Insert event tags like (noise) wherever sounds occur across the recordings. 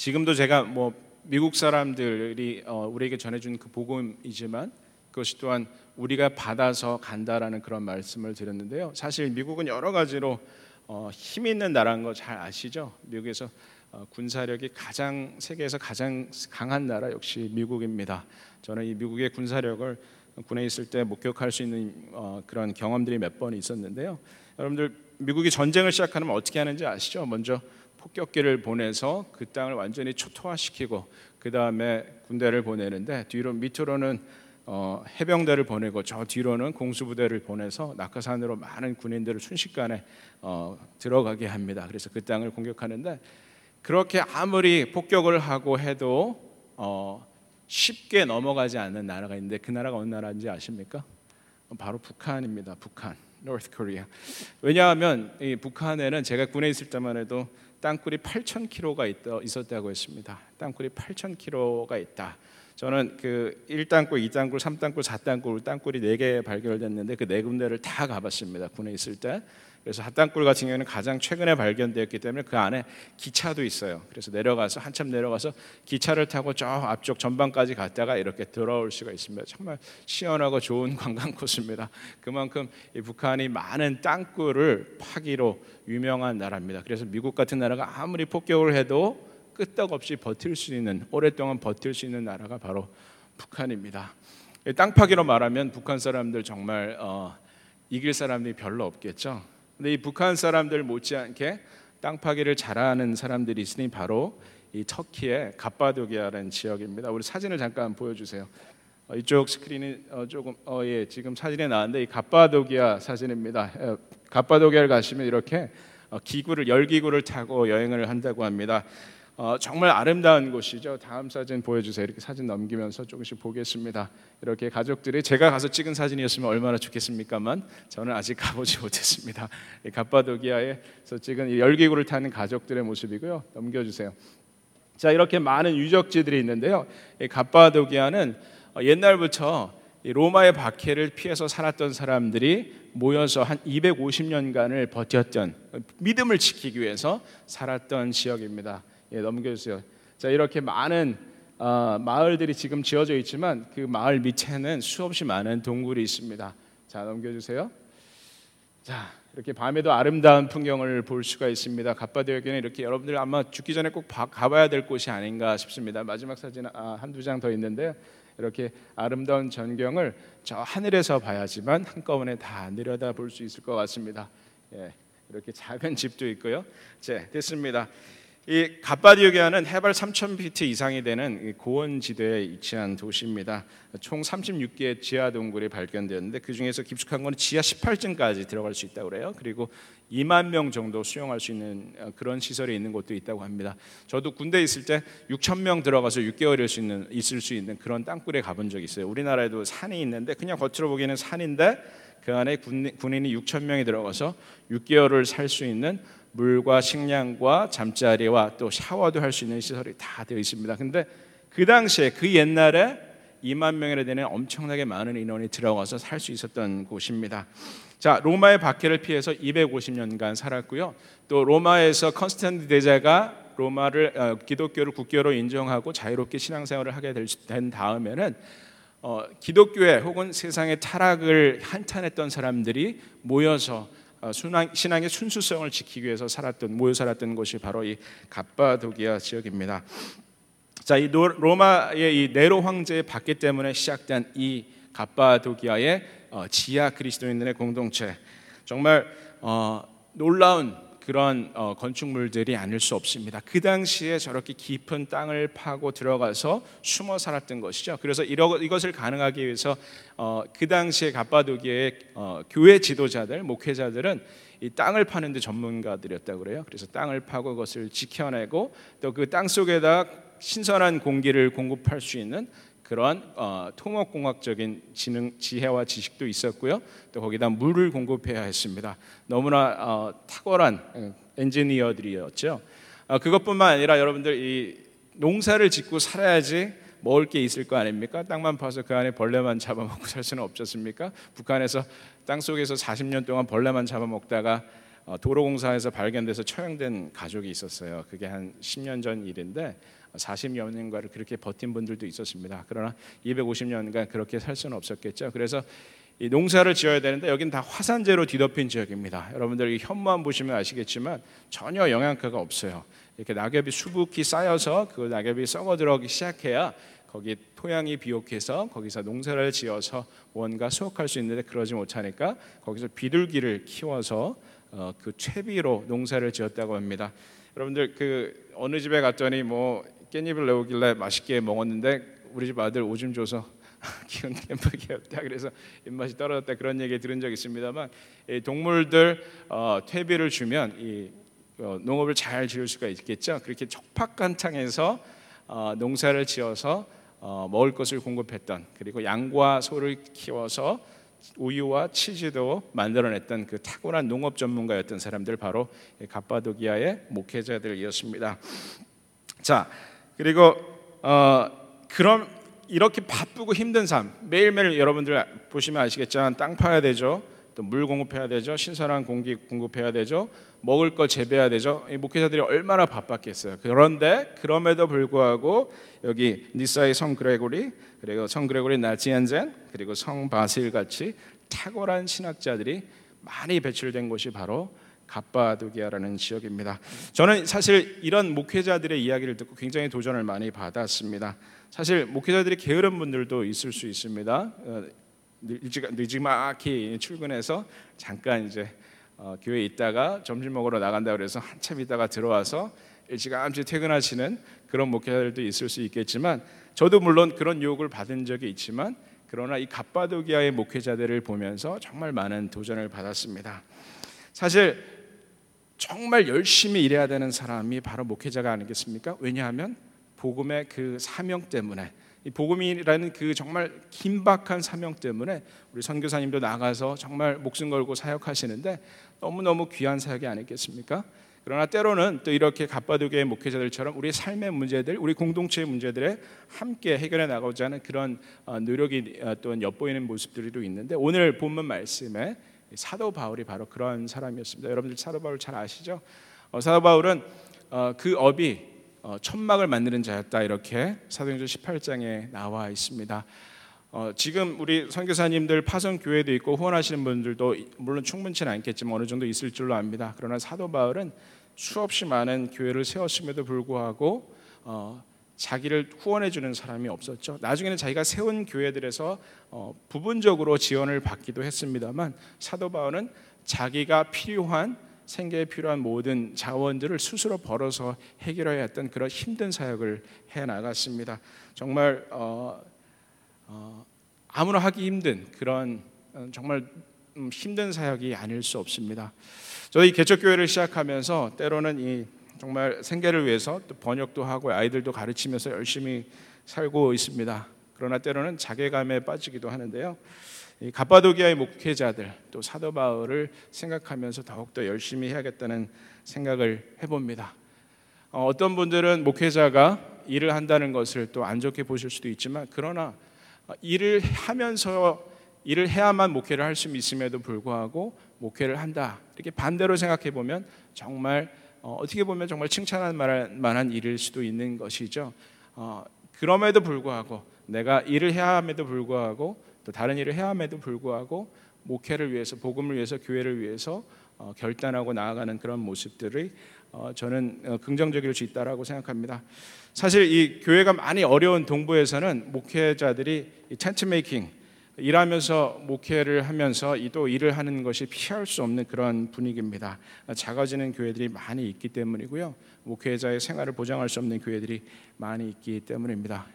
지금도 제가 뭐 미국 사람들이 어, 우리에게 전해준 그 복음이지만 그것이 또한 우리가 받아서 간다라는 그런 말씀을 드렸는데요. 사실 미국은 여러 가지로 어, 힘 있는 나라인 거 잘 아시죠? 미국에서 어, 군사력이 가장 세계에서 가장 강한 나라 역시 미국입니다. 저는 이 미국의 군사력을 군에 있을 때 목격할 수 있는 어, 그런 경험들이 몇 번 있었는데요. 여러분들 미국이 전쟁을 시작하면 어떻게 하는지 아시죠? 먼저 폭격기를 보내서 그 땅을 완전히 초토화시키고 그 다음에 군대를 보내는데 뒤로 밑으로는 어, 해병대를 보내고 저 뒤로는 공수부대를 보내서 낙하산으로 많은 군인들을 순식간에 어, 들어가게 합니다. 그래서 그 땅을 공격하는데 그렇게 아무리 폭격을 하고 해도 어, 쉽게 넘어가지 않는 나라가 있는데 그 나라가 어느 나라인지 아십니까? 바로 북한입니다. 북한, North Korea. 왜냐하면 이 북한에는 제가 군에 있을 때만 해도 땅굴이 8,000km가 있다, 있었다고 했습니다. 땅굴이 8,000km가 있다. 저는 그 1땅굴, 2땅굴, 3땅굴, 4땅굴 땅굴이 4개 발견됐는데 그 네 군데를 다 가봤습니다. 군에 있을 때. 그래서 핫땅굴 같은 경우는 가장 최근에 발견되었기 때문에 그 안에 기차도 있어요. 그래서 내려가서 한참 내려가서 기차를 타고 저 앞쪽 전방까지 갔다가 이렇게 돌아올 수가 있습니다. 정말 시원하고 좋은 (laughs) 관광 코스입니다. 그만큼 북한이 많은 땅굴을 파기로 유명한 나라입니다. 그래서 미국 같은 나라가 아무리 폭격을 해도 끄떡없이 버틸 수 있는 오랫동안 버틸 수 있는 나라가 바로 북한입니다. 땅 파기로 말하면 북한 사람들 정말 어, 이길 사람이 별로 없겠죠. 근데 이 북한 사람들 못지않게 땅 파기를 잘하는 사람들이 있으니 바로 이 터키의 갑바도기아라는 지역입니다. 우리 사진을 잠깐 보여주세요. 어, 이쪽 스크린이 어, 조금 어, 예, 지금 사진에 나왔는데 이 갑바도기아 사진입니다. 어, 갑바도기아를 가시면 이렇게 어, 기구를 열기구를 타고 여행을 한다고 합니다. 어, 정말 아름다운 곳이죠. 다음 사진 보여주세요. 이렇게 사진 넘기면서 조금씩 보겠습니다. 이렇게 가족들이 제가 가서 찍은 사진이었으면 얼마나 좋겠습니까만 저는 아직 가보지 (laughs) 못했습니다. 갑바도기아에서 찍은 열기구를 타는 가족들의 모습이고요. 넘겨주세요. 자 이렇게 많은 유적지들이 있는데요. 갑바도기아는 옛날부터 로마의 박해를 피해서 살았던 사람들이 모여서 한 250년간을 버텼던 믿음을 지키기 위해서 살았던 지역입니다. 예, 넘겨주세요. 자 이렇게 많은 어, 마을들이 지금 지어져 있지만 그 마을 밑에는 수없이 많은 동굴이 있습니다. 자 넘겨주세요. 자 이렇게 밤에도 아름다운 풍경을 볼 수가 있습니다. 갑바도에게는 이렇게 여러분들 아마 죽기 전에 꼭 가봐야 될 곳이 아닌가 싶습니다. 마지막 사진 아, 한두 장 더 있는데 이렇게 아름다운 전경을 저 하늘에서 봐야지만 한꺼번에 다 내려다 볼 수 있을 것 같습니다. 예, 이렇게 작은 집도 있고요. 자 됐습니다. 이 갑바디오기아는 해발 3,000피트 이상이 되는 고원 지대에 위치한 도시입니다. 총 36개의 지하 동굴이 발견되었는데 그 중에서 깊숙한 건 지하 18층까지 들어갈 수 있다고 그래요. 그리고 2만 명 정도 수용할 수 있는 어, 그런 시설이 있는 곳도 있다고 합니다. 저도 군대 있을 때 6천 명 들어가서 6개월일 수 있는 있을 수 있는 그런 땅굴에 가본 적이 있어요. 우리나라에도 산이 있는데 그냥 겉으로 보기에는 산인데 그 안에 군, 군인이 6천 명이 들어가서 6개월을 살 수 있는 물과 식량과 잠자리와 또 샤워도 할 수 있는 시설이 다 되어 있습니다. 근데 그 당시에 그 옛날에 2만 명이나 되는 엄청나게 많은 인원이 들어가서 살 수 있었던 곳입니다. 자, 로마의 박해를 피해서 250년간 살았고요. 또 로마에서 컨스탄티 대제가 로마를 어, 기독교를 국교로 인정하고 자유롭게 신앙생활을 하게 된 다음에는 어, 기독교회 혹은 세상의 타락을 한탄했던 사람들이 모여서 어, 신앙의 순수성을 지키기 위해서 살았던 모여 살았던 곳이 바로 이 갑바도기아 지역입니다. 자, 이 로마의 이 네로 황제의 박해 때문에 시작된 이 갑바도기아의 어, 지하 그리스도인들의 공동체 정말 어, 놀라운 그런 어, 건축물들이 아닐 수 없습니다. 그 당시에 저렇게 깊은 땅을 파고 들어가서 숨어 살았던 것이죠. 그래서 이러, 이것을 가능하기 위해서 어, 그 당시에 갑바도기의 어, 교회 지도자들, 목회자들은 이 땅을 파는 데 전문가들이었다고 그래요. 그래서 땅을 파고 그것을 지켜내고 또 그 땅 속에다 신선한 공기를 공급할 수 있는 그런 어, 통합공학적인 지능, 지혜와 지식도 있었고요. 또 거기다 물을 공급해야 했습니다. 너무나 어, 탁월한 어, 엔지니어들이었죠. 어, 그것뿐만 아니라 여러분들 이 농사를 짓고 살아야지 먹을 게 있을 거 아닙니까? 땅만 파서 그 안에 벌레만 잡아먹고 살 수는 없었습니까? 북한에서 땅 속에서 40년 동안 벌레만 잡아먹다가 어, 도로공사에서 발견돼서 처형된 가족이 있었어요. 그게 한 10년 전 일인데 40여 년가를 그렇게 버틴 분들도 있었습니다. 그러나 250년간 그렇게 살 수는 없었겠죠. 그래서 이 농사를 지어야 되는데 여긴 다 화산재로 뒤덮인 지역입니다. 여러분들 이 현무암 보시면 아시겠지만 전혀 영양가가 없어요. 이렇게 낙엽이 수북히 쌓여서 그 낙엽이 썩어 들어가기 시작해야 거기 토양이 비옥해서 거기서 농사를 지어서 뭔가 수확할 수 있는데 그러지 못하니까 거기서 비둘기를 키워서 어, 그 채비로 농사를 지었다고 합니다. 여러분들 그 어느 집에 갔더니 뭐 깻잎을 내오길래 맛있게 먹었는데 우리 집 아들 오줌 줘서 (laughs) 기운 없다 그래서 입맛이 떨어졌다 그런 얘기 들은 적 있습니다만 동물들 어, 퇴비를 주면 이 어, 농업을 잘 지을 수가 있겠죠. 그렇게 적박한탕에서 어, 농사를 지어서 어, 먹을 것을 공급했던 그리고 양과 소를 키워서 우유와 치즈도 만들어냈던 그 탁월한 농업 전문가였던 사람들 바로 갑바도기아의 목회자들이었습니다. 자 그리고 어, 그럼 이렇게 바쁘고 힘든 삶 매일매일 여러분들 보시면 아시겠지만 땅 파야 되죠. 또 물 공급해야 되죠. 신선한 공기 공급해야 되죠. 먹을 거 재배해야 되죠. 이 목회자들이 얼마나 바빴겠어요. 그런데 그럼에도 불구하고 여기 니사의 성 그레고리 그리고 성 그레고리 나지안젠 그리고 성 바실 같이 탁월한 신학자들이 많이 배출된 곳이 바로 갑바도기아라는 지역입니다. 저는 사실 이런 목회자들의 이야기를 듣고 굉장히 도전을 많이 받았습니다. 사실 목회자들이 게으른 분들도 있을 수 있습니다. 어, 늦지 막히 출근해서 잠깐 이제 어, 교회에 있다가 점심 먹으러 나간다 그래서 한참 있다가 들어와서 일찌감치 퇴근하시는 그런 목회자들도 있을 수 있겠지만 저도 물론 그런 유혹을 받은 적이 있지만 그러나 이 갑바도기아의 목회자들을 보면서 정말 많은 도전을 받았습니다. 사실 정말 열심히 일해야 되는 사람이 바로 목회자가 아니겠습니까? 왜냐하면 복음의 그 사명 때문에 이 복음이라는 그 정말 긴박한 사명 때문에 우리 선교사님도 나가서 정말 목숨 걸고 사역하시는데 너무너무 귀한 사역이 아니겠습니까? 그러나 때로는 또 이렇게 갑바두교의 목회자들처럼 우리 삶의 문제들, 우리 공동체의 문제들에 함께 해결해 나가고자 하는 그런 어, 노력이 어, 또 엿보이는 모습들도 있는데 오늘 본문 말씀에 사도 바울이 바로 그런 사람이었습니다. 여러분들 사도 바울 잘 아시죠? 어, 사도 바울은 그 업이 천막을 만드는 자였다 이렇게 사도행전 18장에 나와 있습니다. 어, 지금 우리 선교사님들 파송 교회도 있고 후원하시는 분들도 물론 충분치는 않겠지만 어느 정도 있을 줄로 압니다. 그러나 사도 바울은 수없이 많은 교회를 세웠음에도 불구하고 어, 자기를 후원해 주는 사람이 없었죠. 나중에는 자기가 세운 교회들에서 어, 부분적으로 지원을 받기도 했습니다만 사도 바울은 자기가 필요한 생계에 필요한 모든 자원들을 스스로 벌어서 해결해야 했던 그런 힘든 사역을 해 나갔습니다. 정말 어, 어, 아무나 하기 힘든 그런 어, 정말 음, 힘든 사역이 아닐 수 없습니다. 저희 개척 교회를 시작하면서 때로는 이 정말 생계를 위해서 또 번역도 하고 아이들도 가르치면서 열심히 살고 있습니다. 그러나 때로는 자괴감에 빠지기도 하는데요. 이 갑바도기아의 목회자들 또 사도 바울을 생각하면서 더욱더 열심히 해야겠다는 생각을 해봅니다. 어, 어떤 분들은 목회자가 일을 한다는 것을 또 안 좋게 보실 수도 있지만 그러나 어, 일을 하면서 일을 해야만 목회를 할 수 있음에도 불구하고 목회를 한다 이렇게 반대로 생각해 보면 정말 어, 떻게 보면 정말 칭찬할 만한 일일 수도 있는 것이죠. 어, 그럼에도 불구하고 내가 일을 해야 함에도 불구하고 또 다른 일을 해야 함에도 불구하고 목회를 위해서 복음을 위해서 교회를 위해서 어, 결단하고 나아가는 그런 모습들이 어, 저는 어, 긍정적일 수 있다라고 생각합니다. 사실 이 교회가 많이 어려운 동부에서는 목회자들이 텐트 메이킹 일하면서 목회를 하면서 또 일을 하는 것이 피할 수 없는 그런 분위기입니다. 작아지는 교회들이 많이 있기 때문이고요. 목회자의 생활을 보장할 수 없는 교회들이 많이 있기 때문입니다.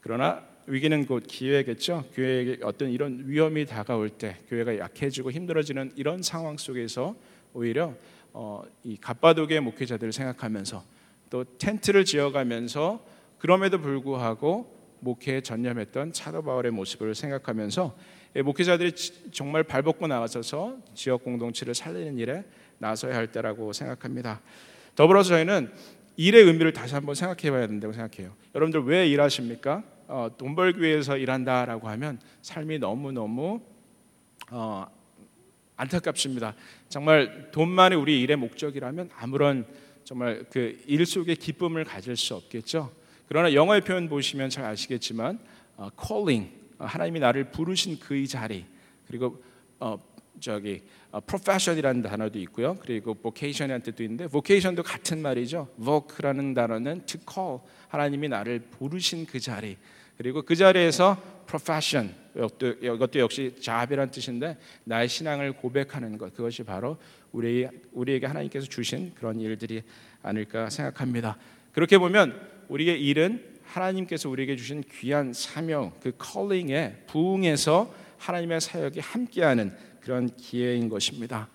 그러나 위기는 곧 기회겠죠. 교회에게 어떤 이런 위험이 다가올 때 교회가 약해지고 힘들어지는 이런 상황 속에서 오히려 어, 이 갑바독의 목회자들을 생각하면서 또 텐트를 지어가면서 그럼에도 불구하고 목회에 전념했던 차도 바울의 모습을 생각하면서 목회자들이 정말 발벗고 나가서 지역 공동체를 살리는 일에 나서야 할 때라고 생각합니다. 더불어서 저희는 일의 의미를 다시 한번 생각해 봐야 된다고 생각해요. 여러분들 왜 일하십니까? 어, 돈 벌기 위해서 일한다라고 하면 삶이 너무 너무 어, 안타깝습니다. 정말 돈만이 우리 일의 목적이라면 아무런 정말 그 일 속에 기쁨을 가질 수 없겠죠. 그러나 영어의 표현 보시면 잘 아시겠지만 어, calling 하나님이 나를 부르신 그의 자리 그리고 어, 저기 어, profession이라는 단어도 있고요. 그리고 vocation이라는 뜻도 있는데 vocation도 같은 말이죠. voke라는 단어는 to call 하나님이 나를 부르신 그 자리 그리고 그 자리에서 profession 이것도 역시 job이라는 뜻인데 나의 신앙을 고백하는 것 그것이 바로 우리 우리에게 하나님께서 주신 그런 일들이 아닐까 생각합니다. 그렇게 보면 우리의 일은 하나님께서 우리에게 주신 귀한 사명 그 calling에 부응해서 하나님의 사역이 함께하는 그런 기회인 것입니다.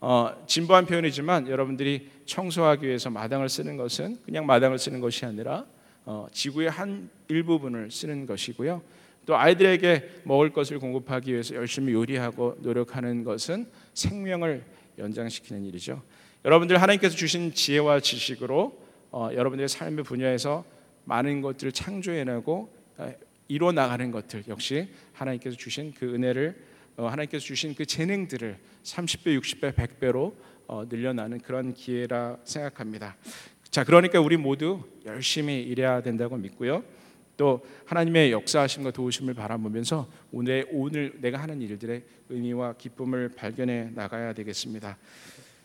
어, 진보한 표현이지만 여러분들이 청소하기 위해서 마당을 쓰는 것은 그냥 마당을 쓰는 것이 아니라 어, 지구의 한 일부분을 쓰는 것이고요. 또 아이들에게 먹을 것을 공급하기 위해서 열심히 요리하고 노력하는 것은 생명을 연장시키는 일이죠. 여러분들 하나님께서 주신 지혜와 지식으로 어, 여러분들의 삶의 분야에서 많은 것들을 창조해내고 어, 이뤄 나가는 것들 역시 하나님께서 주신 그 은혜를 어, 하나님께서 주신 그 재능들을 30배, 60배, 100배로 어, 늘려나는 그런 기회라 생각합니다. 자, 그러니까 우리 모두 열심히 일해야 된다고 믿고요. 또 하나님의 역사하심과 도우심을 바라보면서 오늘 오늘 내가 하는 일들의 의미와 기쁨을 발견해 나가야 되겠습니다.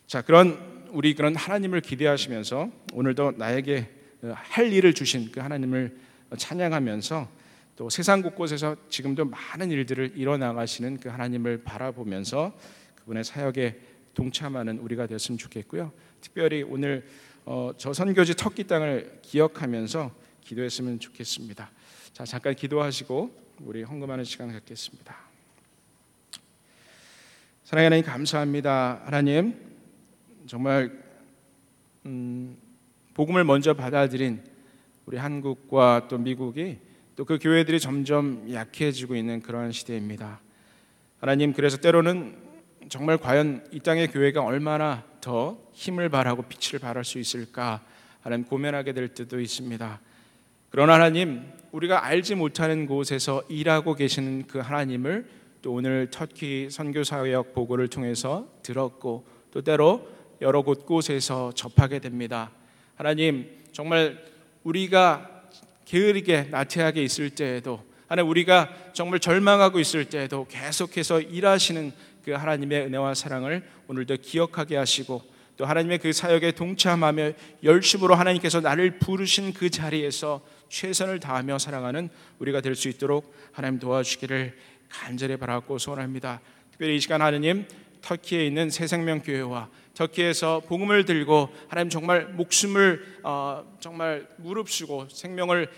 자, 그런 우리 그런 하나님을 기대하시면서 오늘도 나에게 어, 할 일을 주신 그 하나님을 찬양하면서 또 세상 곳곳에서 지금도 많은 일들을 이뤄 나가시는 그 하나님을 바라보면서 그분의 사역에 동참하는 우리가 됐으면 좋겠고요. 특별히 오늘 어, 저 선교지 터키 땅을 기억하면서 기도했으면 좋겠습니다. 자 잠깐 기도하시고 우리 헌금하는 시간 갖겠습니다. 사랑하는 하나님 감사합니다. 하나님 정말 음, 복음을 먼저 받아들인 우리 한국과 또 미국이 또 그 교회들이 점점 약해지고 있는 그런 시대입니다. 하나님 그래서 때로는 정말 과연 이 땅의 교회가 얼마나 더 힘을 발하고 빛을 발할 수 있을까 하는 고민하게 될 때도 있습니다. 그러나 하나님 우리가 알지 못하는 곳에서 일하고 계시는 그 하나님을 또 오늘 터키 선교 사역 보고를 통해서 들었고 또 때로 여러 곳곳에서 접하게 됩니다. 하나님 정말 우리가 게으르게 나태하게 있을 때에도 하나님 우리가 정말 절망하고 있을 때에도 계속해서 일하시는 그 하나님의 은혜와 사랑을 오늘도 기억하게 하시고 또 하나님의 그 사역에 동참하며 열심으로 하나님께서 나를 부르신 그 자리에서 최선을 다하며 살아가는 우리가 될 수 있도록 하나님 도와주기를 간절히 바라고 소원합니다. 특별히 이 시간 하나님 터키에 있는 새생명 교회와 터키에서 복음을 들고 하나님 정말 목숨을 어, 정말 무릅쓰고 생명을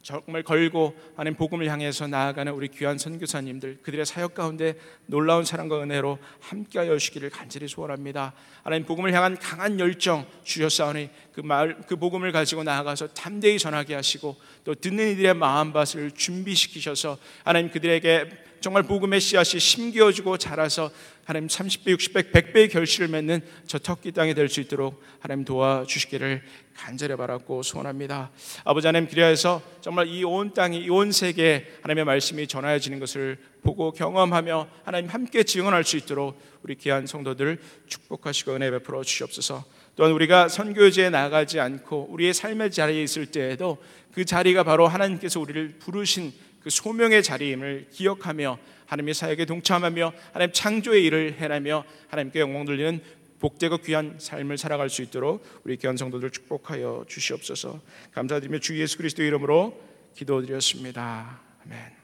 정말 걸고 하나님 복음을 향해서 나아가는 우리 귀한 선교사님들 그들의 사역 가운데 놀라운 사랑과 은혜로 함께하여 주시기를 간절히 소원합니다. 하나님 복음을 향한 강한 열정 주셨사오니 그 말 그 복음을 가지고 나아가서 담대히 전하게 하시고 또 듣는 이들의 마음밭을 준비시키셔서 하나님 그들에게 정말 복음의 씨앗이 심겨지고 자라서 하나님 30배, 60배, 100배의 결실을 맺는 저 터키 땅이 될 수 있도록 하나님 도와주시기를 간절히 바랐고 소원합니다. 아버지 하나님 그리하여서 정말 이 온 땅이 이 온 세계에 하나님의 말씀이 전하여지는 것을 보고 경험하며 하나님 함께 증언할 수 있도록 우리 귀한 성도들 축복하시고 은혜 베풀어 주시옵소서. 또한 우리가 선교지에 나가지 않고 우리의 삶의 자리에 있을 때에도 그 자리가 바로 하나님께서 우리를 부르신 그 소명의 자리임을 기억하며 하나님의 사역에 동참하며 하나님 창조의 일을 해내며 하나님께 영광 돌리는 복되고 귀한 삶을 살아갈 수 있도록 우리 귀한 성도들 축복하여 주시옵소서. 감사드리며 주 예수 그리스도 이름으로 기도드렸습니다. 아멘.